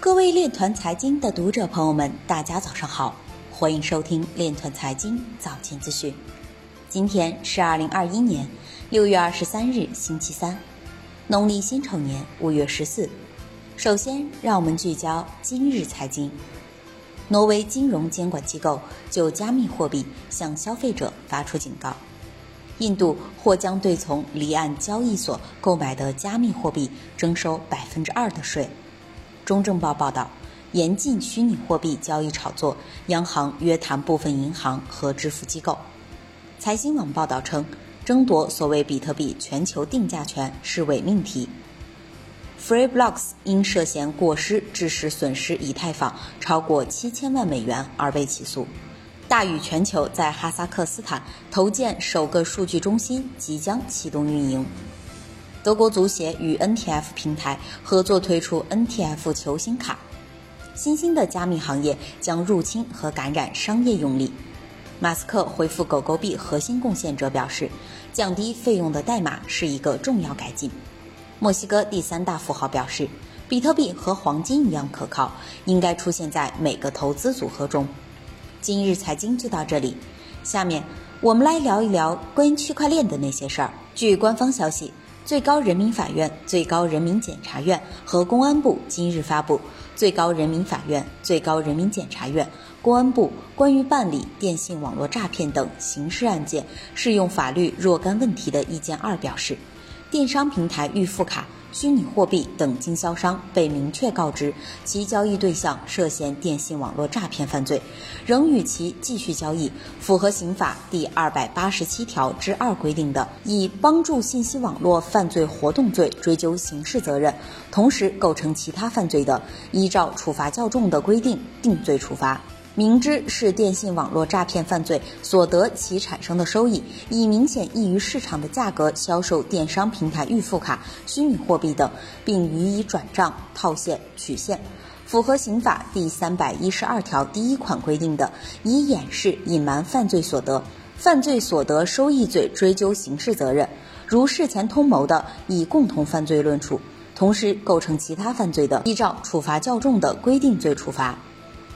各位链团财经的读者朋友们，大家早上好，欢迎收听链团财经早间资讯。今天是二零二一年六月二十三日，星期三，农历辛丑年五月十四。首先，让我们聚焦今日财经。挪威金融监管机构就加密货币向消费者发出警告。印度或将对从离岸交易所购买的加密货币征收百分之二的税。中证报报道，严禁虚拟货币交易炒作，央行约谈部分银行和支付机构。财新网报道称，争夺所谓比特币全球定价权是伪命题。FreeBlocks 因涉嫌过失致使损失以太坊超过七千万美元而被起诉。大宇全球在哈萨克斯坦投建首个数据中心即将启动运营。德国足协与 NTF 平台合作推出 NTF 球星卡。新兴的加密行业将入侵和感染商业用力。马斯克回复狗狗币核心贡献者表示，降低费用的代码是一个重要改进。墨西哥第三大富豪表示，比特币和黄金一样可靠，应该出现在每个投资组合中。今日财经就到这里，下面我们来聊一聊关于区块链的那些事儿。据官方消息，最高人民法院、最高人民检察院和公安部今日发布《最高人民法院、最高人民检察院、公安部关于办理电信网络诈骗等刑事案件适用法律若干问题的意见二》，表示。电商平台预付卡、虚拟货币等经销商被明确告知其交易对象涉嫌电信网络诈骗犯罪，仍与其继续交易，符合刑法第二百八十七条之二规定的，以帮助信息网络犯罪活动罪追究刑事责任；同时构成其他犯罪的，依照处罚较重的规定定罪处罚。明知是电信网络诈骗犯罪所得其产生的收益，以明显异于市场的价格销售电商平台预付卡、虚拟货币等，并予以转账、套现、取现，符合刑法第三百一十二条第一款规定的，以掩饰、隐瞒犯罪所得、犯罪所得收益罪追究刑事责任；如事前通谋的，以共同犯罪论处，同时构成其他犯罪的，依照处罚较重的规定罪处罚。